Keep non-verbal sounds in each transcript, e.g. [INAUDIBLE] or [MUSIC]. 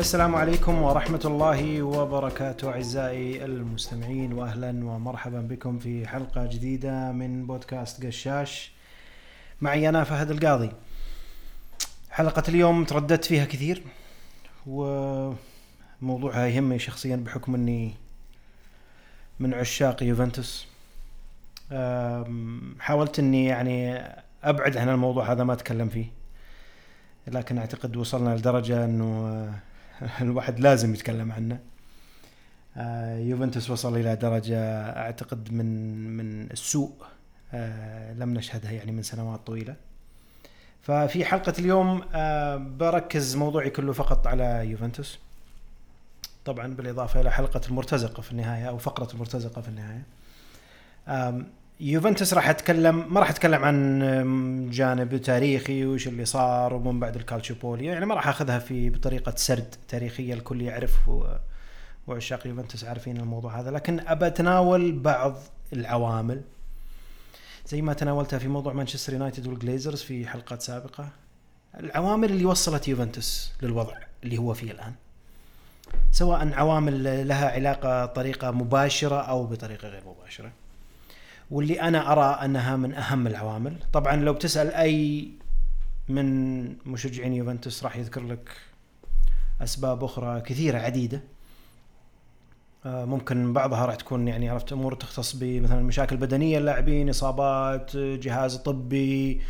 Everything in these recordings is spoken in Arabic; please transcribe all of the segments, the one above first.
السلام عليكم ورحمة الله وبركاته أعزائي المستمعين وأهلا ومرحبا بكم في حلقة جديدة من بودكاست قشاش. معي أنا فهد القاضي. حلقة اليوم ترددت فيها كثير وموضوعها يهمني شخصيا بحكم أني من عشاق يوفنتوس. حاولت أني يعني أبعد عن الموضوع هذا ما أتكلم فيه لكن أعتقد وصلنا لدرجة أنه آه، [LAUGHS] الواحد لازم يتكلم عنه. آه، يوفنتوس وصل إلى درجة أعتقد من من السوء آه، لم نشهدها يعني من سنوات طويلة. ففي حلقة اليوم آه، بركز موضوعي كله فقط على يوفنتوس. طبعا بالإضافة إلى حلقة المرتزقة في النهاية أو فقرة المرتزقة في النهاية. يوفنتوس راح اتكلم ما راح أتكلم عن جانب تاريخي وش اللي صار ومن بعد الكالتشوبولي يعني ما راح أخذها في بطريقة سرد تاريخية الكل يعرف وعشاق يوفنتوس عارفين الموضوع هذا. لكن أبى أتناول بعض العوامل. زي ما تناولتها في موضوع مانشستر يونايتد والجليزرز في حلقات سابقة. العوامل اللي وصلت يوفنتوس للوضع اللي هو فيه الآن. سواء عوامل لها علاقة طريقة مباشرة أو بطريقة غير مباشرة. واللي أنا أرى أنها من أهم العوامل. طبعا لو بتسأل أي من مشجعين يوفنتوس راح يذكر لك أسباب أخرى كثيرة عديدة. آه، ممكن بعضها راح تكون يعني عرفت أمور تختص بمثلا مشاكل بدنية اللاعبين إصابات جهاز طبي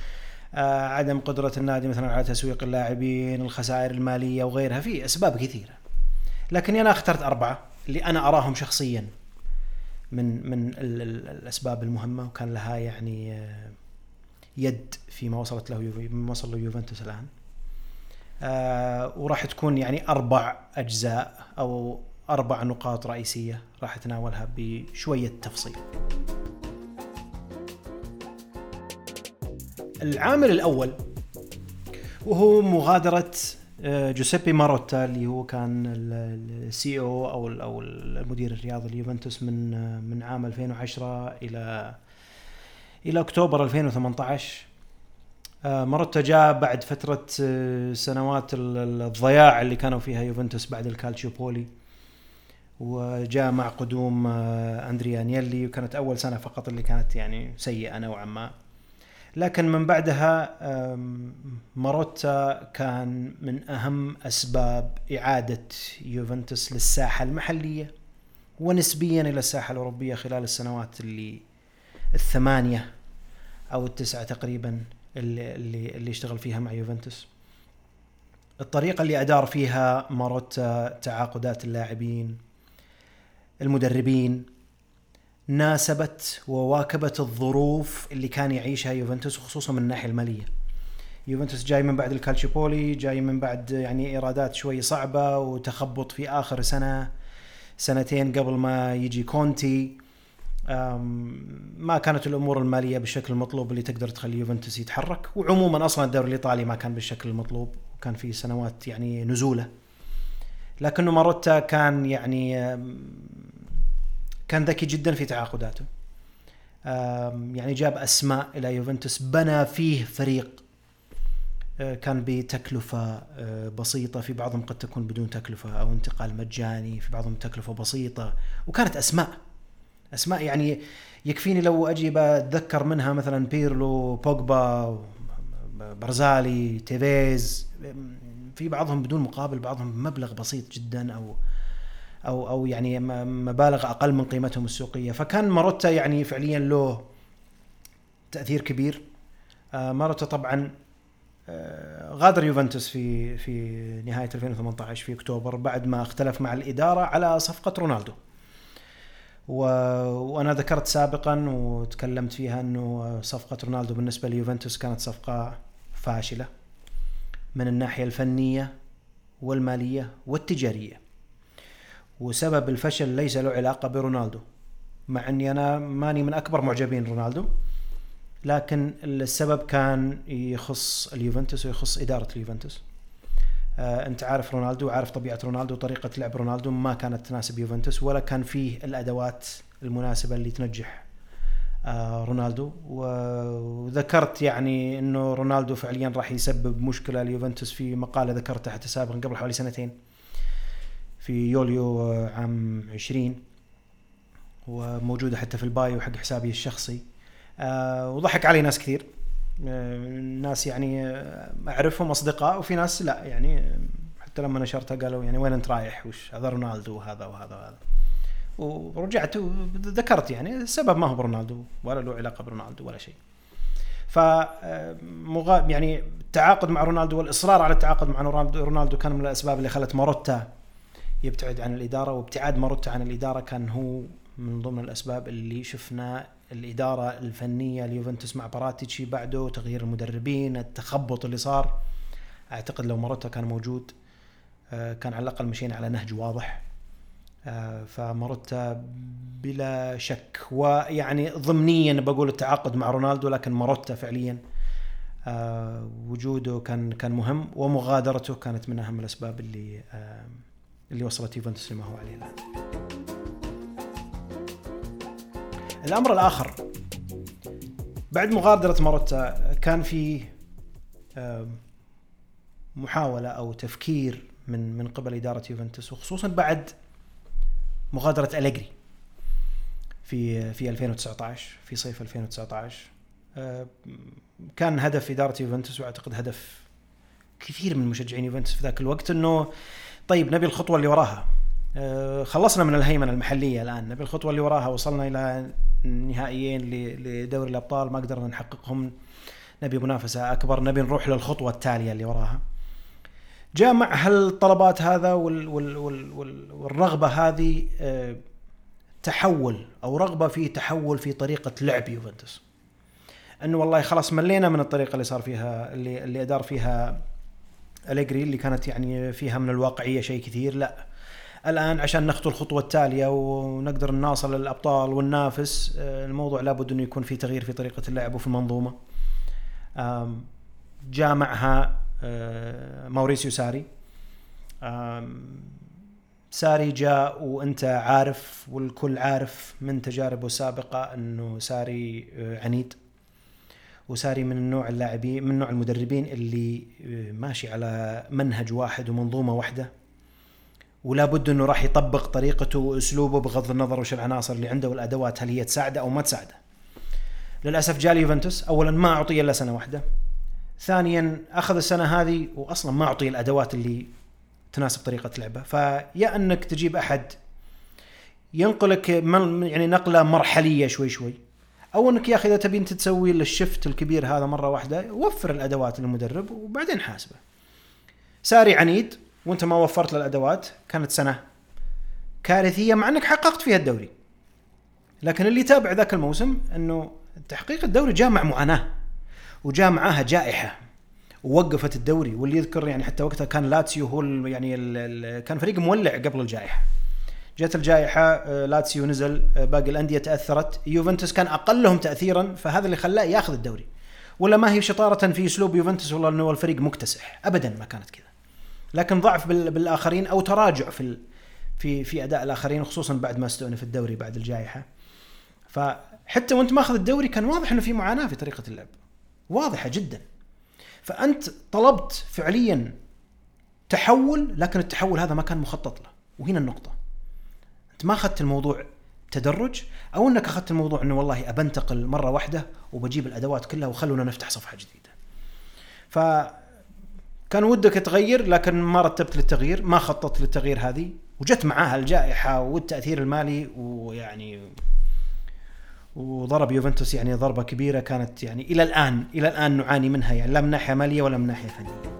آه، عدم قدرة النادي مثلا على تسويق اللاعبين الخسائر المالية وغيرها. في أسباب كثيرة. لكن أنا اخترت أربعة اللي أنا أراهم شخصيا. من من ال- ال- الأسباب المهمة وكان لها يعني آه، يد فيما وصلت له ما وصل له يوفنتوس الآن آه، وراح تكون يعني أربع أجزاء أو أربع نقاط رئيسية راح اتناولها بشوية تفصيل. العامل الأول وهو مغادرة جوسيبي ماروتا اللي هو كان السي أو أو ال- أو المدير الرياضي ليوفنتوس من آه، من عام 2010 إلى إلى أكتوبر 2018 آه، ماروتا جاء بعد فترة آه، سنوات ال- ال- الضياع اللي كانوا فيها يوفنتوس بعد الكالتشيوبولي وجاء مع قدوم آه، أندريا انيلي وكانت أول سنة فقط اللي كانت يعني سيئة نوعا ما. لكن من بعدها ماروتا كان من أهم أسباب إعادة يوفنتوس للساحة المحلية ونسبيا إلى الساحة الأوروبية خلال السنوات اللي الثمانية أو التسعة تقريبا اللي اللي اللي اشتغل فيها مع يوفنتوس. الطريقة اللي أدار فيها ماروتا تعاقدات اللاعبين المدربين ناسبت وواكبت الظروف اللي كان يعيشها يوفنتوس وخصوصا من الناحية المالية. يوفنتوس جاي من بعد الكالتشيوبولي جاي من بعد يعني إيرادات شوي صعبة وتخبط في آخر سنة سنتين قبل ما يجي كونتي. ما كانت الأمور المالية بالشكل المطلوب اللي تقدر تخلي يوفنتوس يتحرك. وعموما أصلا الدوري الإيطالي ما كان بالشكل المطلوب وكان في سنوات يعني نزوله. لكنه ماروتا كان يعني كان ذكي جدا في تعاقداته. يعني جاب أسماء إلى يوفنتوس بنى فيه فريق أه، كان بتكلفة أه، بسيطة. في بعضهم قد تكون بدون تكلفة أو انتقال مجاني في بعضهم تكلفة بسيطة. وكانت أسماء أسماء يعني يكفيني لو أجي بتذكر منها مثلا بيرلو بوجبا برزالي تيفيز. في بعضهم بدون مقابل بعضهم بمبلغ بسيط جدا أو أو أو يعني مبالغ أقل من قيمتهم السوقية. فكان ماروتا يعني فعليا له تأثير كبير. آه، ماروتا طبعا آه، غادر يوفنتوس في في نهاية 2018 في أكتوبر بعد ما اختلف مع الإدارة على صفقة رونالدو. وأنا ذكرت سابقا وتكلمت فيها إنه صفقة رونالدو بالنسبة ليوفنتوس كانت صفقة فاشلة من الناحية الفنية والمالية والتجارية. وسبب الفشل ليس له علاقة برونالدو مع إني أنا ماني من أكبر معجبين رونالدو. لكن السبب كان يخص اليوفنتوس ويخص إدارة اليوفنتوس. آه أنت عارف رونالدو وعارف طبيعة رونالدو وطريقة لعب رونالدو ما كانت تناسب يوفنتوس ولا كان فيه الأدوات المناسبة اللي تنجح آه رونالدو. وذكرت يعني إنه رونالدو فعليا راح يسبب مشكلة ليوفنتوس في مقالة ذكرتها حتى سابقا قبل حوالي سنتين. في يوليو عام 20 وموجودة حتى في البايو حق حسابي الشخصي. آه وضحك علي ناس كثير. آه ناس يعني آه، أعرفهم أصدقاء وفي ناس لا يعني حتى لما نشرتها قالوا يعني وين انت رايح وش هذا رونالدو وهذا وهذا وهذا. ورجعت وذكرت يعني السبب ما هو برونالدو ولا له علاقة برونالدو ولا شيء. ف آه، يعني التعاقد مع رونالدو والإصرار على التعاقد مع رونالدو كان من الأسباب اللي خلت ماروتا يبتعد عن الإدارة وابتعاد ماروتا عن الإدارة كان هو من ضمن الأسباب اللي شفنا الإدارة الفنية ليوفنتوس مع باراتيتشي بعده تغيير المدربين التخبط اللي صار. أعتقد لو ماروتا كان موجود آه، كان على الأقل مشينا على نهج واضح. آه، فماروتا بلا شك ويعني ضمنيا بقول التعاقد مع رونالدو لكن ماروتا فعليا آه، وجوده كان كان مهم ومغادرته كانت من أهم الأسباب اللي اللي وصلت يوفنتوس لما هو عليه الان. الأمر الآخر بعد مغادرة ماروتا كان في محاولة أو تفكير من من قبل إدارة يوفنتوس وخصوصا بعد مغادرة أليجري في في 2019 في صيف 2019 كان هدف إدارة يوفنتوس وأعتقد هدف كثير من مشجعين يوفنتوس في ذاك الوقت إنه طيب نبي الخطوة اللي وراها. آه، خلصنا من الهيمنة المحلية الآن. نبي الخطوة اللي وراها وصلنا إلى نهائيين لدوري الأبطال ما قدرنا نحققهم. نبي منافسة أكبر نبي نروح للخطوة التالية اللي وراها. جاء مع هالطلبات هذا وال وال وال وال والرغبة هذه آه، تحول أو رغبة في تحول في طريقة لعب يوفنتوس. أنه والله خلاص ملينا من الطريقة اللي صار فيها اللي اللي أدار فيها أليجري اللي كانت يعني فيها من الواقعية شيء كثير لا. الآن عشان نخطو الخطوة التالية ونقدر نواصل الأبطال وننافس آه، الموضوع لابد إنه يكون في تغيير في طريقة اللعب وفي المنظومة. جاء معها آه، ماوريسيو ساري. ساري جاء وأنت عارف والكل عارف من تجاربه السابقة إنه ساري آه، عنيد. وساري من النوع اللاعبين من نوع المدربين اللي آه، ماشي على منهج واحد ومنظومة واحدة ولا بد إنه راح يطبق طريقته وأسلوبه بغض النظر وش العناصر اللي عنده والأدوات هل هي تساعده أو ما تساعده. للأسف جاء يوفنتوس اولا ما أعطي إلا سنة واحدة. ثانيا أخذ السنة هذه واصلا ما أعطي الأدوات اللي تناسب طريقة لعبه فيا أنك تجيب أحد ينقلك يعني نقلة مرحلية شوي شوي أو إنك يا أخي إذا تبي انت تسوي الشفت الكبير هذا مرة واحدة وفر الأدوات للمدرب وبعدين حاسبه. ساري عنيد وأنت ما وفرت له الأدوات كانت سنة كارثية مع إنك حققت فيها الدوري. لكن اللي تابع ذاك الموسم إنه تحقيق الدوري جاء مع معاناة وجاء معاها جائحة ووقفت الدوري. واللي يذكر يعني حتى وقتها كان لاتسيو هو يعني كان فريق مولع قبل الجائحة. جت الجائحة آه، لاتسيو نزل آه، باقي الأندية تأثرت. يوفنتوس كان أقلهم تاثيرا فهذا اللي خلاه ياخذ الدوري. ولا ما هي شطارة في أسلوب يوفنتوس؟ والله إنه الفريق مكتسح. ابدا ما كانت كذا. لكن ضعف بالآخرين أو تراجع في في في أداء الآخرين خصوصا بعد ما استؤنف الدوري بعد الجائحة. فحتى وأنت ماخذ الدوري كان واضح إنه في معاناة في طريقة اللعب. واضحة جدا. فأنت طلبت فعليا تحول لكن التحول هذا ما كان مخطط له. وهنا النقطة. أنت ما أخذت الموضوع تدرج أو أنك أخذت الموضوع إنه والله أبنتقل مرة واحدة وبجيب الأدوات كلها وخلونا نفتح صفحة جديدة ف كان ودك تغير لكن ما رتبت للتغيير ما خططت للتغيير هذه وجت معاها الجائحة والتأثير المالي ويعني وضرب يوفنتوس يعني ضربة كبيرة كانت يعني إلى الآن إلى الآن نعاني منها يعني لا من ناحية مالية ولا من ناحية فنية.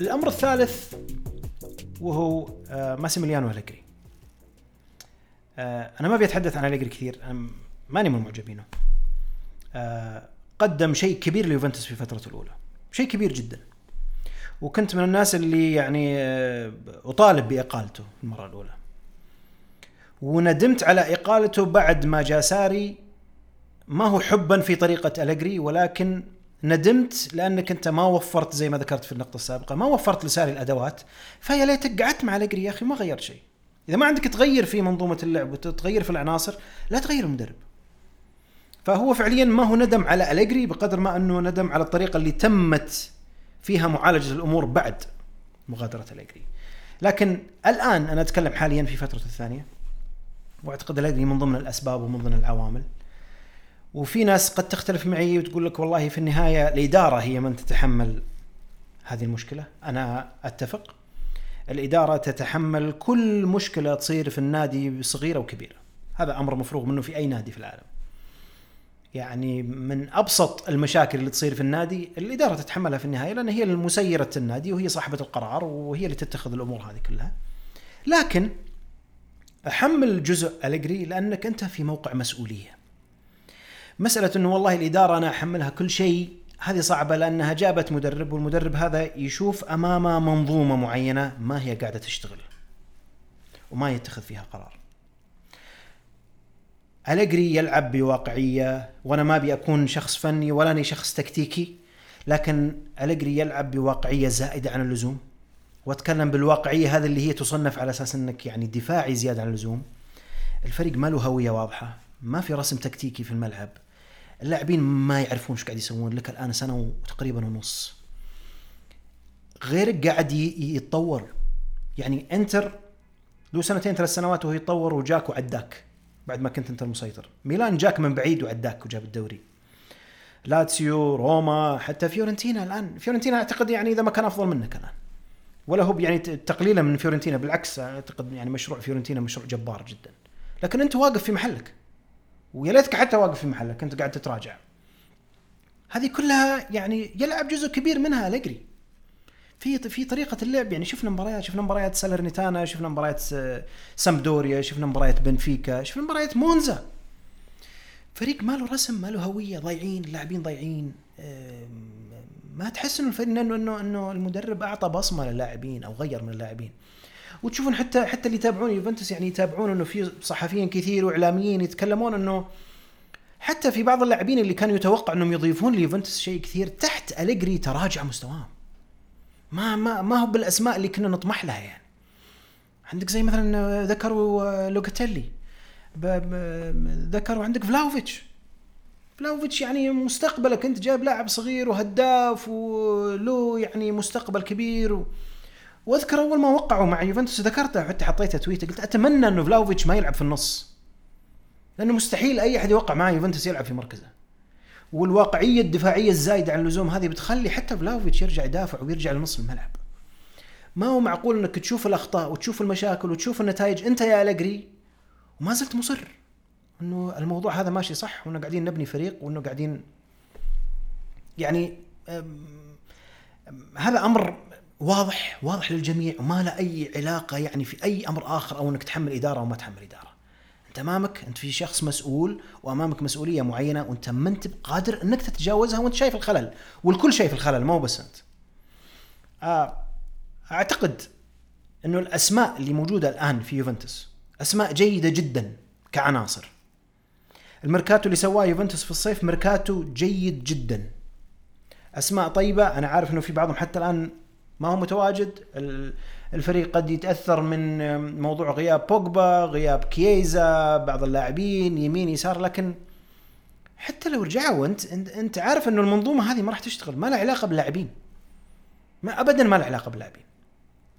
الأمر الثالث وهو آه، ماسيميليانو أليجري. آه، أنا ما ابي اتحدث عن أليجري كثير أنا ماني من معجبينه. آه، قدم شيء كبير ليوفنتوس في فترته الأولى. شيء كبير جدا. وكنت من الناس اللي يعني أطالب بإقالته في المرة الأولى. وندمت على إقالته بعد ما جاء ساري ما هو حبا في طريقة الجري ولكن ندمت لأنك أنت ما وفرت زي ما ذكرت في النقطة السابقة ما وفرت لساري الأدوات فيا ليتك قعدت مع الجري يا أخي ما غيرت شيء. إذا ما عندك تغير في منظومة اللعب وتغير في العناصر لا تغير المدرب. فهو فعليا ما هو ندم على الجري بقدر ما أنه ندم على الطريقة اللي تمت فيها معالجة الأمور بعد مغادرة أليجري. لكن الآن أنا أتكلم حاليا في فترة الثانية وأعتقد أليجري من ضمن الأسباب ومن ضمن العوامل. وفي ناس قد تختلف معي وتقول لك والله في النهاية الإدارة هي من تتحمل هذه المشكلة. أنا أتفق. الإدارة تتحمل كل مشكلة تصير في النادي صغيرة وكبيرة. هذا أمر مفروغ منه في أي نادي في العالم. يعني من أبسط المشاكل اللي تصير في النادي الإدارة تتحملها في النهاية لأن هي المسيرة النادي وهي صاحبة القرار وهي اللي تتخذ الأمور هذه كلها. لكن أحمل جزء الجري لأنك أنت في موقع مسؤولية. مسألة إنه والله الإدارة أنا أحملها كل شيء هذه صعبة لأنها جابت مدرب والمدرب هذا يشوف أمامه منظومة معينة ما هي قاعدة تشتغل وما يتخذ فيها قرار. أليجري يلعب بواقعية وأنا ما أبي أكون شخص فني ولا أني شخص تكتيكي لكن أليجري يلعب بواقعية زائدة عن اللزوم. وأتكلم بالواقعية هذه اللي هي تصنف على أساس أنك يعني دفاعي زيادة عن اللزوم. الفريق ما له هوية واضحة ما في رسم تكتيكي في الملعب. اللاعبين ما يعرفون إيش قاعد يسوون. لك الآن سنة وتقريبا ونص. غيرك قاعد يتطور. يعني انتر له سنتين ثلاث سنوات وهو يتطور وجاك وعداك بعد ما كنت انت المسيطر ميلان جاك من بعيد وعداك وجاب الدوري. لاتسيو روما حتى فيورنتينا الآن. فيورنتينا أعتقد يعني إذا ما كان أفضل منك الآن. ولا هو يعني تقليلا من فيورنتينا بالعكس أعتقد يعني مشروع فيورنتينا مشروع جبار جدا. لكن أنت واقف في محلك. ويا ليتك حتى واقف في محلك انت قاعد تتراجع. هذه كلها يعني يلعب جزء كبير منها اليجري في في طريقة اللعب يعني شفنا مباريات شفنا مباريات سالرنيتانا شفنا مباريات سامدوريا شفنا مباريات بنفيكا شفنا مباريات مونزا. فريق ما له رسم ما له هوية ضايعين اللاعبين ضايعين. ما تحس إنه إنه إنه المدرب أعطى بصمة للاعبين أو غير من اللاعبين. وتشوفون حتى حتى اللي يتابعون يوفنتوس يعني يتابعون إنه في صحفيين كثير وإعلاميين يتكلمون إنه حتى في بعض اللاعبين اللي كانوا يتوقع إنهم يضيفون ليوفنتوس شيء كثير تحت أليجري تراجع مستواهم. ما ما ما هو بالأسماء اللي كنا نطمح لها يعني. عندك زي مثلا ذكروا لوكاتيلي. ذكروا عندك فلاهوفيتش. فلاهوفيتش يعني مستقبلك أنت جايب لاعب صغير وهداف وله يعني مستقبل كبير و... واذكر أول ما وقعوا مع يوفنتوس ذكرته حتى حطيته tweet قلت أتمنى أنه فلاهوفيتش ما يلعب في النص. لأنه مستحيل أي أحد يوقع معاه يوفنتوس يلعب في مركزه. والواقعية الدفاعية الزايدة عن اللزوم هذه بتخلي حتى فلاهوفيتش يرجع يدافع ويرجع لنص الملعب. ما هو معقول إنك تشوف الأخطاء وتشوف المشاكل وتشوف النتائج؟ أنت يا أليجري وما زلت مصر إنه الموضوع هذا ماشي صح وإنه قاعدين نبني فريق وإنه قاعدين يعني هذا أمر واضح واضح للجميع وما له أي علاقة يعني في أي أمر آخر أو إنك تحمل إدارة أو ما تحمل إدارة. أنت أمامك أنت في شخص مسؤول وأمامك مسؤولية معينة وأنت ما أنت قادر إنك تتجاوزها وأنت شايف الخلل والكل شايف الخلل مو بس أنت. آه، أعتقد إنه الأسماء اللي موجودة الآن في يوفنتوس أسماء جيدة جدا كعناصر. الميركاتو اللي سواه يوفنتوس في الصيف ميركاتو جيد جدا. أسماء طيبة أنا عارف إنه في بعضهم حتى الآن ما هو متواجد. الفريق قد يتأثر من موضوع غياب بوجبا غياب كييزا بعض اللاعبين يمين يسار لكن حتى لو رجعوا انت انت عارف انه المنظومة هذه ما راح تشتغل. ما لها علاقة باللاعبين ما ابدا ما لها علاقة باللاعبين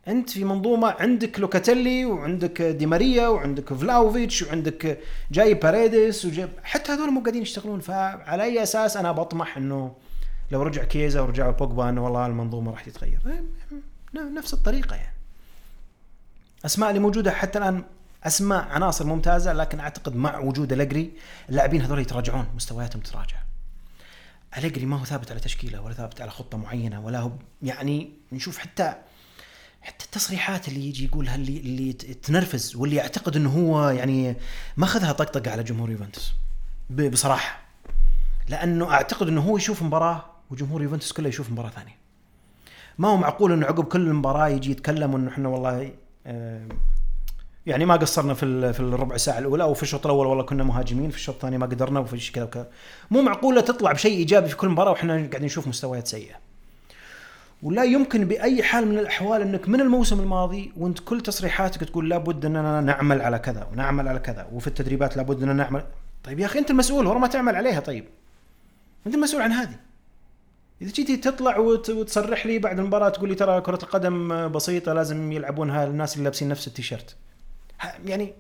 انت في منظومة عندك لوكاتيلي وعندك دي ماريا وعندك فلاهوفيتش وعندك جاي باريديس وجاي حتى هذول مو قاعدين يشتغلون. فعلى أي أساس أنا بطمح إنه لو رجع كييزا ورجع بوجبا إنه والله المنظومة راح تتغير. إيه، نفس الطريقة يعني. أسماء اللي موجودة حتى الآن أسماء عناصر ممتازة لكن أعتقد مع وجود أليجري اللاعبين هذول يتراجعون مستوياتهم تتراجع. الجري ما هو ثابت على تشكيلة ولا ثابت على خطة معينة ولا هو يعني نشوف حتى حتى التصريحات اللي يجي يقولها اللي اللي تنرفز واللي يعتقد إنه هو يعني ماخذها طقطقة على جمهور يوفنتوس بصراحة. لأنه أعتقد إنه هو يشوف مباراة وجمهور يوفنتوس كله يشوف مباراة ثانية. ما هو معقول إنه عقب كل مباراة يجي يتكلم إنه إحنا والله يعني ما قصرنا في في الربع ساعة الأولى أو في الشوط الأول والله كنا مهاجمين في الشوط الثاني ما قدرنا وفي كذا وكذا. مو معقوله تطلع بشيء إيجابي في كل مباراة وإحنا قاعدين نشوف مستويات سيئة. ولا يمكن بأي حال من الأحوال إنك من الموسم الماضي وأنت كل تصريحاتك تقول لابد إننا نعمل على كذا ونعمل على كذا وفي التدريبات لابد إننا نعمل. طيب يا أخي أنت المسؤول ورا ما تعمل عليها طيب. أنت المسؤول عن هذه. إذا جيتي تطلع وت- وتصرح لي بعد المباراة تقول لي ترى كرة القدم بسيطة لازم يلعبونها الناس اللي لابسين نفس التيشيرت. يعني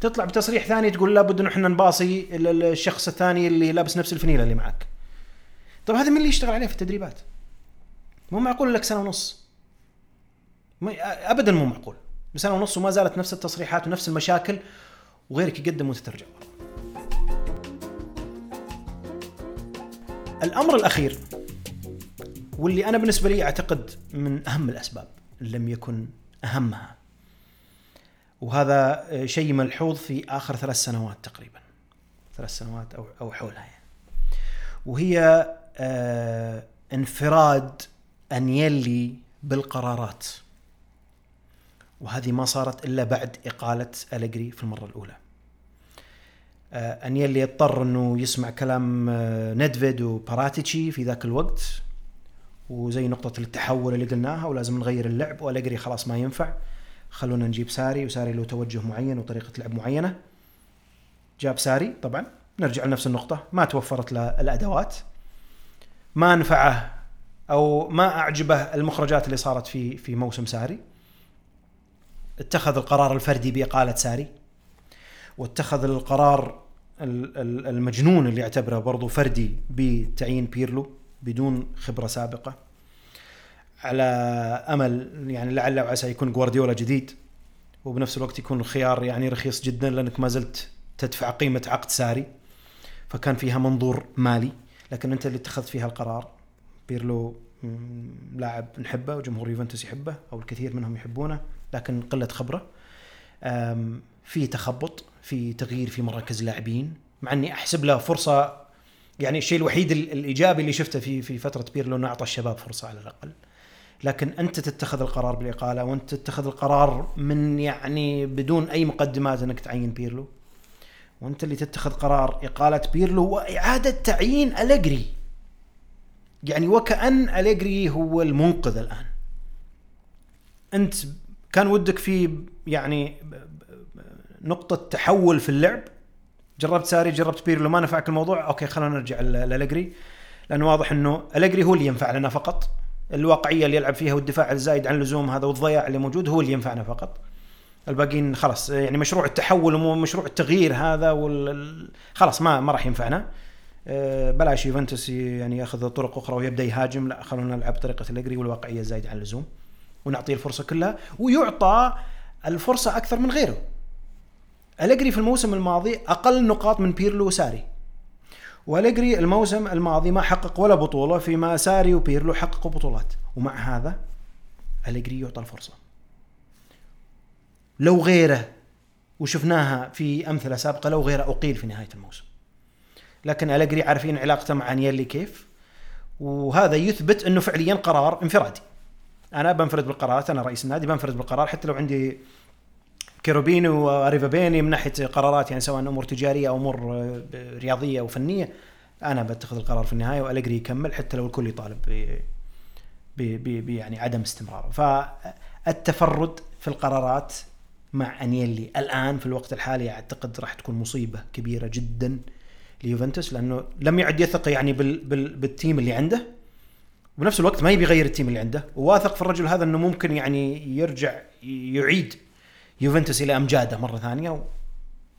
تطلع بتصريح ثاني تقول لابد إنه إحنا نباصي ال- ال- الشخص الثاني اللي لابس نفس الفنيلة اللي معك. طب هذا من اللي يشتغل عليه في التدريبات؟ مو معقول لك سنة ونص. ابدا مو معقول. سنة ونص وما زالت نفس التصريحات ونفس المشاكل وغيرك يقدم وأنت ترجع. الأمر الأخير واللي أنا بالنسبة لي أعتقد من أهم الأسباب لم يكن أهمها. وهذا شيء ملحوظ في آخر ثلاث سنوات تقريبا. ثلاث سنوات أو أو حولها يعني. وهي آه انفراد انيلي بالقرارات. وهذه ما صارت إلا بعد إقالة أليجري في المرة الأولى. آه انيلي اضطر إنه يسمع كلام آه ندفيد وباراتيتشي في ذاك الوقت. وزي نقطة التحول اللي قلناها ولازم نغير اللعب واليجري خلاص ما ينفع. خلونا نجيب ساري وساري له توجه معين وطريقة لعب معينة. جاب ساري طبعا. نرجع لنفس النقطة ما توفرت له الأدوات. ما نفعه أو ما أعجبه المخرجات اللي صارت في في موسم ساري. اتخذ القرار الفردي بإقالة ساري. واتخذ القرار ال- ال- المجنون اللي يعتبره برضو فردي بتعيين بيرلو. بدون خبرة سابقة. على أمل يعني لعل وعسى يكون جوارديولا جديد وبنفس الوقت يكون الخيار يعني رخيص جدا لأنك ما زلت تدفع قيمة عقد ساري فكان فيها منظور مالي لكن أنت اللي اتخذت فيها القرار. بيرلو لاعب نحبه وجمهور يوفنتوس يحبه أو الكثير منهم يحبونه لكن قلة خبرة. أم، في تخبط في تغيير في مراكز لاعبين مع إني أحسب له فرصة يعني الشيء الوحيد ال- الإيجابي اللي شفته في في فترة بيرلو إنه أعطى الشباب فرصة على الأقل. لكن أنت تتخذ القرار بالإقالة وأنت تتخذ القرار من يعني بدون أي مقدمات إنك تعين بيرلو. وأنت اللي تتخذ قرار إقالة بيرلو وإعادة تعيين أليجري. يعني وكأن أليجري هو المنقذ الآن. أنت كان ودك في يعني نقطة تحول في اللعب جربت ساري جربت بيرلو ما نفعك الموضوع؟ okay خلينا نرجع لأليجري لأنه واضح إنه أليجري هو اللي ينفع لنا فقط. الواقعية اللي يلعب فيها والدفاع الزايد عن اللزوم هذا والضياع اللي موجود هو اللي ينفعنا فقط. الباقيين خلاص يعني مشروع التحول ومشروع التغيير هذا وال... ال- خلاص ما ما راح ينفعنا. آه، بلاش يوفنتوس يعني ياخذ طرق أخرى ويبدأ يهاجم. لا خلونا نلعب بطريقة أليجري والواقعية الزايده عن اللزوم ونعطيه الفرصة كلها ويعطى الفرصة أكثر من غيره. أليجري في الموسم الماضي أقل نقاط من بيرلو وساري. وأليجري الموسم الماضي ما حقق ولا بطولة فيما ساري وبيرلو حققوا بطولات. ومع هذا أليجري يعطى الفرصة. لو غيره وشفناها في أمثلة سابقة لو غيره أقيل في نهاية الموسم. لكن أليجري عارفين علاقته مع انيلي كيف؟ وهذا يثبت إنه فعليا قرار انفرادي. أنا بنفرد بالقرارات أنا رئيس النادي بنفرد بالقرار حتى لو عندي كيروبيني وريفابيني من ناحية قرارات يعني سواء أمور تجارية أو أمور آه، رياضية أو فنية أنا بتخذ القرار في النهاية والجري يكمل حتى لو الكل يطالب ب- يعني عدم استمراره فالتفرد في القرارات مع أنيلي الآن في الوقت الحالي أعتقد راح تكون مصيبة كبيرة جدا ليوفنتوس لأنه لم يعد يثق يعني بال بال بال team اللي عنده وبنفس الوقت ما يبي يغير ال team اللي عنده وواثق في الرجل هذا إنه ممكن يعني يرجع يعيد يوفنتوس إلى أمجاده مرة ثانية و...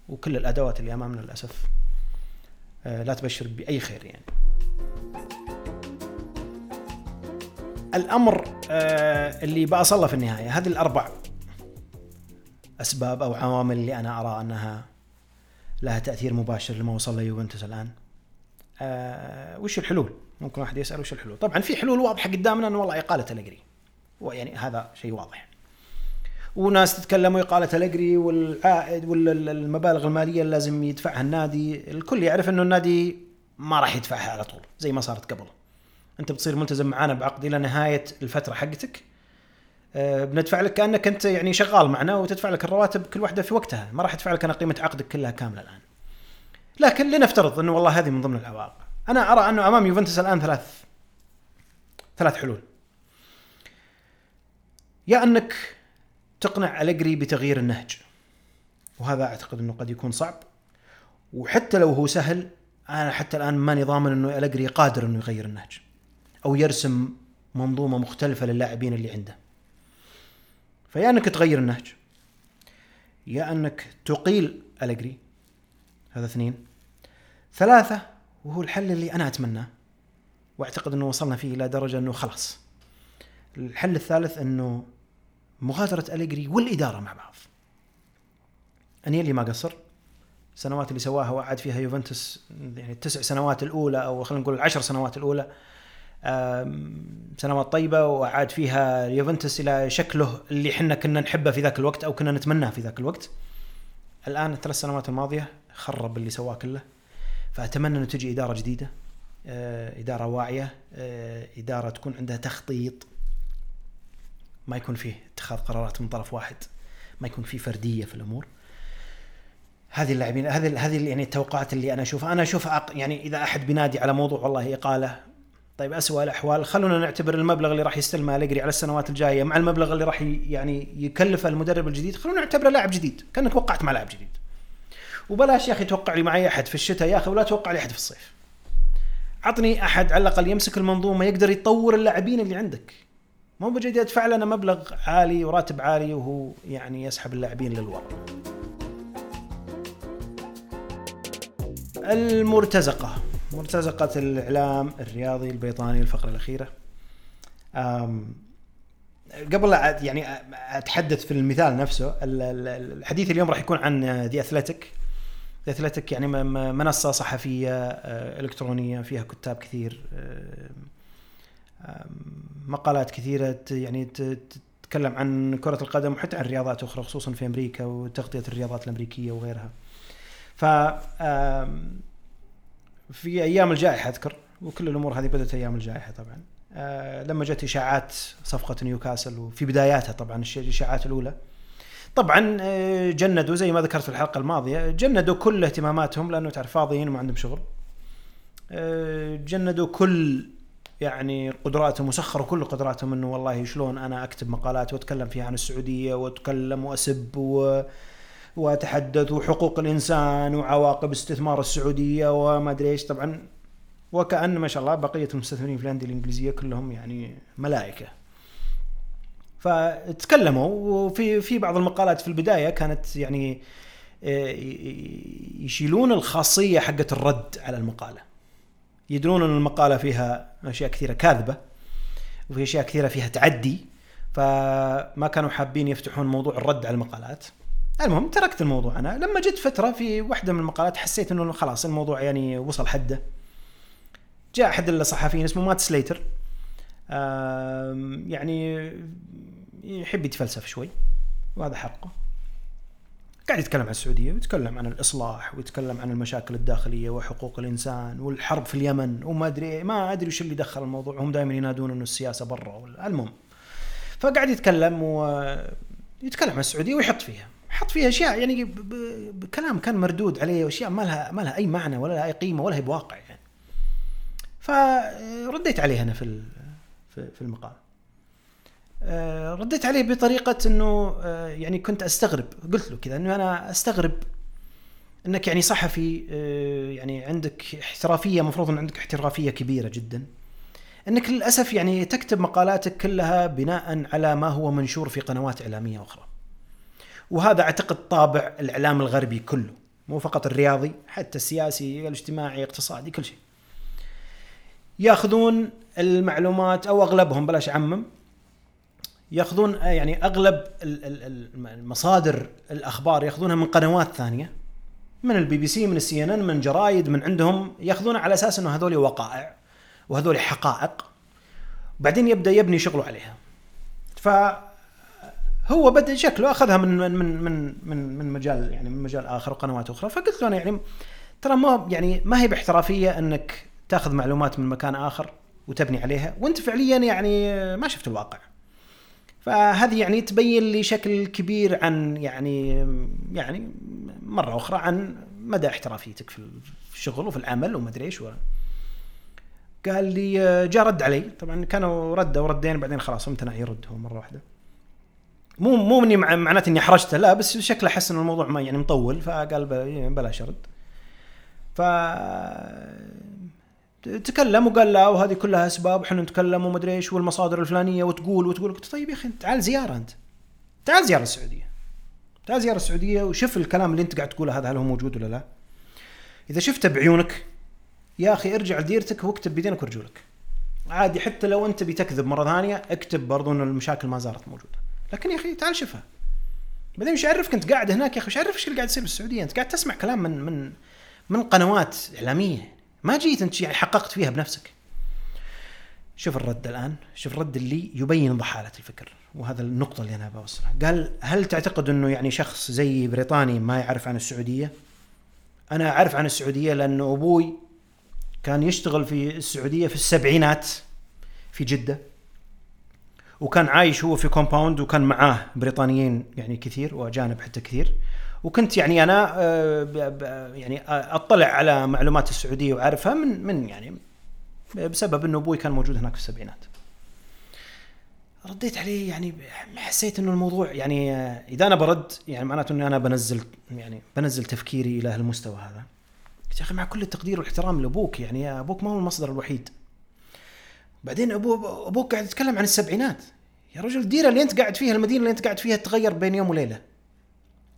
وكل الأدوات اللي أمامنا للأسف آه، لا تبشر بأي خير يعني. الأمر آه، اللي بأصله في النهاية هذه الأربع أسباب أو عوامل اللي أنا أرى أنها لها تأثير مباشر لما وصل له يوفنتوس الآن. آه، وش الحلول؟ ممكن واحد يسأل وش الحلول؟ طبعا في حلول واضحة قدامنا إنه والله إقالة الجري. ويعني هذا شيء واضح. وناس تتكلم وإقالة أليجري والعائد والمبالغ المالية اللي لازم يدفعها النادي. الكل يعرف أنه النادي ما راح يدفعها على طول زي ما صارت قبل. أنت بتصير ملتزم معانا بعقد إلى نهاية الفترة حقتك. آه، بندفع لك كأنك أنت يعني شغال معنا وتدفع لك الرواتب كل واحدة في وقتها. ما راح ادفع لك أنا قيمة عقدك كلها كاملة الآن. لكن لنفترض أنه والله هذه من ضمن العوائق أنا أرى أنه أمام يوفنتوس الآن ثلاث ثلاث حلول. يا أنك تقنع أليجري بتغيير النهج. وهذا أعتقد إنه قد يكون صعب. وحتى لو هو سهل أنا حتى الآن ماني ضامن إنه أليجري قادر إنه يغير النهج أو يرسم منظومة مختلفة للاعبين اللي عنده. فيا أنك تغير النهج يا أنك تقيل الجري هذا اثنين. ثلاثة وهو الحل اللي أنا أتمناه. وأعتقد إنه وصلنا فيه إلى درجة إنه خلاص. الحل الثالث إنه مغادرة أليجري والإدارة مع بعض. انيلي ما قصر. السنوات اللي سواها وقعد فيها يوفنتوس يعني التسع سنوات الأولى أو خلينا نقول العشر سنوات الأولى سنوات طيبة وعاد فيها يوفنتوس إلى شكله اللي إحنا كنا نحبه في ذاك الوقت أو كنا نتمناه في ذاك الوقت. الآن الثلاث سنوات الماضية خرب اللي سواه كله. فأتمنى انه تجي إدارة جديدة آه، إدارة واعية آه، إدارة تكون عندها تخطيط. ما يكون فيه اتخاذ قرارات من طرف واحد ما يكون فيه فردية في الأمور. هذه اللاعبين هذه هذه يعني التوقعات اللي أنا أشوفها. أنا أشوف يعني إذا أحد بينادي على موضوع والله إقالة طيب اسوء الأحوال خلونا نعتبر المبلغ اللي راح يستلمه أليجري على السنوات الجاية مع المبلغ اللي راح يعني يكلفه المدرب الجديد خلونا نعتبره لاعب جديد كأنك وقعت مع لاعب جديد. وبلاش يا أخي توقع لي معي أحد في الشتاء يا أخي ولا توقع لي أحد في الصيف. عطني أحد على الأقل يمسك المنظومة يقدر يطور اللاعبين اللي عندك. مو بجد يدفع لنا مبلغ عالي وراتب عالي وهو يعني يسحب اللاعبين للوراء المرتزقة. مرتزقة الإعلام الرياضي البريطاني الفقرة الأخيرة. قبل يعني أتحدث في المثال نفسه الحديث اليوم راح يكون عن دي أثلتيك دي أثلتيك يعني منصة صحفية إلكترونية فيها كتاب كثير مقالات كثيرة يعني تتكلم عن كرة القدم وحتى عن رياضات أخرى خصوصا في أمريكا وتغطية الرياضات الأمريكية وغيرها. ف في أيام الجائحة أذكر وكل الأمور هذه بدأت أيام الجائحة طبعا. آه لما جت إشاعات صفقة نيوكاسل وفي بداياتها طبعا الإشاعات الأولى. طبعا آه جندوا زي ما ذكرت في الحلقة الماضية جندوا كل اهتماماتهم لأنه تعرف فاضيين وما عندهم شغل. آه جندوا كل يعني قدراتهم وسخروا كل قدراتهم انه والله شلون أنا أكتب مقالات وأتكلم فيها عن السعودية وأتكلم وأسب و وأتحدث وحقوق الإنسان وعواقب استثمار السعودية وما أدري إيش. طبعا وكأن ما شاء الله بقية المستثمرين في الأندية الإنجليزية كلهم يعني ملائكة. فتكلموا وفي في بعض المقالات في البداية كانت يعني آه، يشيلون الخاصية حقت الرد على المقالة. يدرون أن المقالة فيها أشياء كثيرة كاذبة وفي أشياء كثيرة فيها تعدي فما كانوا حابين يفتحون موضوع الرد على المقالات. المهم تركت الموضوع أنا. لما جت فترة في واحدة من المقالات حسيت إنه خلاص الموضوع يعني وصل حده. جاء أحد الصحفيين اسمه مات سليتر. يعني يحب يتفلسف شوي وهذا حقه. قاعد يتكلم عن السعودية ويتكلم عن الإصلاح ويتكلم عن المشاكل الداخلية وحقوق الإنسان والحرب في اليمن وما أدري ما أدري وش اللي دخل الموضوع هم دائما ينادون إنه السياسة برا المهم. فقاعد يتكلم ويتكلم عن السعودية ويحط فيها حط فيها أشياء يعني بكلام كان مردود عليه وأشياء ما لها ما لها أي معنى ولا لها أي قيمة ولا هي بواقع يعني. فرديت عليه أنا في في المقال. رديت عليه بطريقة إنه آه، يعني كنت أستغرب. قلت له كذا إنه أنا أستغرب إنك يعني صحفي آه، يعني عندك احترافية مفروض إن عندك احترافية كبيرة جدا. إنك للأسف يعني تكتب مقالاتك كلها بناء على ما هو منشور في قنوات إعلامية أخرى. وهذا أعتقد طابع الإعلام الغربي كله مو فقط الرياضي حتى السياسي الاجتماعي الاقتصادي كل شيء. ياخذون المعلومات أو أغلبهم بلاش أعمم ياخذون يعني أغلب المصادر الأخبار ياخذونها من قنوات ثانية من البي بي سي من السي إن إن من جرايد من عندهم ياخذونها على أساس إنه هذول وقائع وهذول حقائق بعدين يبدأ يبني شغله عليها ف هو بدأ شكله أخذها من من من من من مجال يعني من مجال آخر وقنوات أخرى فقلت له أنا يعني ترى ما يعني ما هي باحترافية إنك تأخذ معلومات من مكان آخر وتبني عليها وأنت فعليا يعني ما شفت الواقع. فهذه يعني تبين لي شكل كبير عن يعني يعني مرة أخرى عن مدى احترافيتك في الشغل وفي العمل وما أدري إيش قال لي جاء رد علي. طبعا كانوا ردوا وردين بعدين خلاص امتنع يرد هو مرة واحدة. مو مو مني معناته إني حرجته لا بس شكله حس ان الموضوع ما يعني مطول فقال يعني بلاش ارد ف تكلم وقال لا وهذه كلها أسباب وحنا نتكلم ومدري إيش والمصادر الفلانية وتقول وتقول. قلت طيب يا أخي تعال زيارة أنت. تعال زيارة السعودية. تعال زيارة السعودية وشوف الكلام اللي أنت قاعد تقوله هذا هل هو موجود ولا لا. إذا شفته بعيونك يا أخي ارجع لديرتك واكتب بيدينك ورجولك. عادي حتى لو أنت بتكذب مرة ثانية اكتب برضو إن المشاكل ما زالت موجودة. لكن يا أخي تعال شوفها. بعدين مش عرفك أنت قاعد هناك يا أخي مش عرف إيش اللي قاعد يصير بالسعودية. أنت قاعد تسمع كلام من من من قنوات إعلامية. ما جيت انت يعني حققت فيها بنفسك. شوف الرد الآن شوف الرد اللي يبين ضحالة الفكر وهذا النقطة اللي أنا بوصلها قال هل تعتقد إنه يعني شخص زي بريطاني ما يعرف عن السعودية؟ أنا أعرف عن السعودية لأنه أبوي كان يشتغل في السعودية في السبعينات في جدة وكان عايش هو في كومباوند وكان معاه بريطانيين يعني كثير وأجانب حتى كثير. وكنت يعني أنا آه، يعني أطلع على معلومات السعودية وأعرفها من من يعني بسبب إنه أبوي كان موجود هناك في السبعينات. رديت عليه يعني حسيت إنه الموضوع يعني آه، إذا أنا برد يعني معناته إني أنا بنزل يعني بنزل تفكيري إلى هالمستوى هذا. يا أخي مع كل التقدير والإحترام لأبوك يعني أبوك ما هو المصدر الوحيد. بعدين أبو أبوك قاعد يتكلم عن السبعينات يا رجل الديره اللي أنت قاعد فيها المدينة اللي أنت قاعد فيها تغير بين يوم وليلة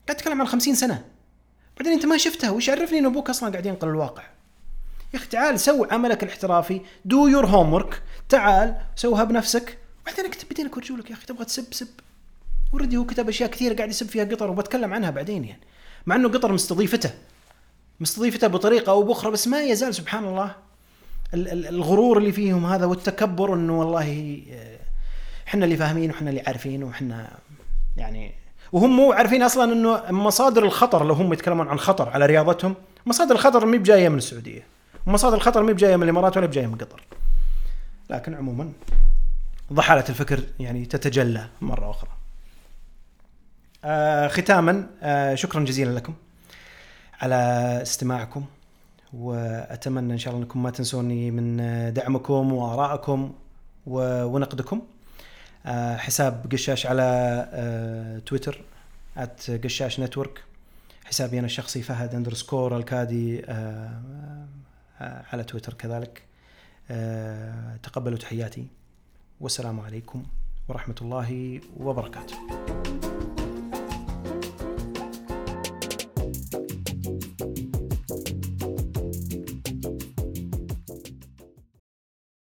قاعد تتكلم عن خمسين سنة. بعدين أنت ما شفتها وش عرفني إن أبوك أصلا قاعد ينقل الواقع؟ يا أخي تعال سوي عملك الاحترافي do your homework تعال سوها بنفسك. بعدين أكتب بيدينك ورجولك يا أخي تبغى تسب سب. وريدي هو كتب أشياء كثيرة قاعد يسب فيها قطر وبتكلم عنها بعدين يعني. مع إنه قطر مستضيفته. مستضيفته بطريقة أو بأخرى بس ما يزال سبحان الله الغرور اللي فيهم هذا والتكبر إنه والله آه، إحنا اللي فاهمين وإحنا اللي عارفين وإحنا يعني وهم مو عارفين أصلا إنه مصادر الخطر لو هم يتكلمون عن خطر على رياضتهم مصادر الخطر ما بجاية من السعودية. ومصادر الخطر ما بجاية من الإمارات ولا بجاية من قطر. لكن عموما ضحاله الفكر يعني تتجلى مرة أخرى. آه ختاما آه شكرا جزيلا لكم على استماعكم وأتمنى إن شاء الله إنكم ما تنسوني من دعمكم وآرائكم ونقدكم. حساب قشاش على آه، تويتر قشاش network. حسابي أنا الشخصي فهد underscore الكادي آه، على تويتر كذلك. تقبلوا تحياتي. والسلام عليكم ورحمة الله وبركاته.